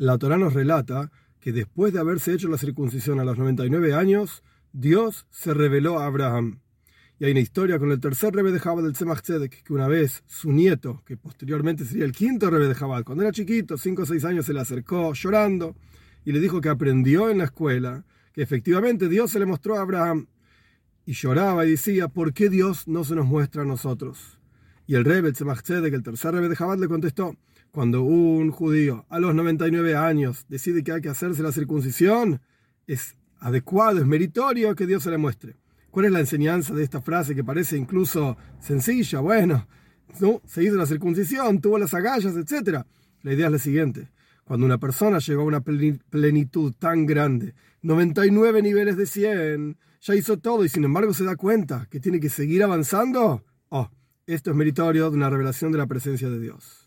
La Torah nos relata que después de haberse hecho la circuncisión a los 99 años, Dios se reveló a Abraham. Y hay una historia con el tercer rebe de Jabal del Tzemach que una vez su nieto, que posteriormente sería el quinto rebe de Jabal, cuando era chiquito, 5 o 6 años, se le acercó llorando y le dijo que aprendió en la escuela que efectivamente Dios se le mostró a Abraham. Y lloraba y decía, ¿por qué Dios no se nos muestra a nosotros? Y el rebe Tzemach Tzedek, el tercer rebe de Jabal, le contestó, cuando un judío a los 99 años decide que hay que hacerse la circuncisión, es adecuado, es meritorio que Dios se le muestre. ¿Cuál es la enseñanza de esta frase que parece incluso sencilla? Bueno, ¿no? se hizo la circuncisión, tuvo las agallas, etc. La idea es la siguiente. Cuando una persona llegó a una plenitud tan grande, 99 niveles de 100, ya hizo todo y sin embargo se da cuenta que tiene que seguir avanzando, oh, esto es meritorio de una revelación de la presencia de Dios.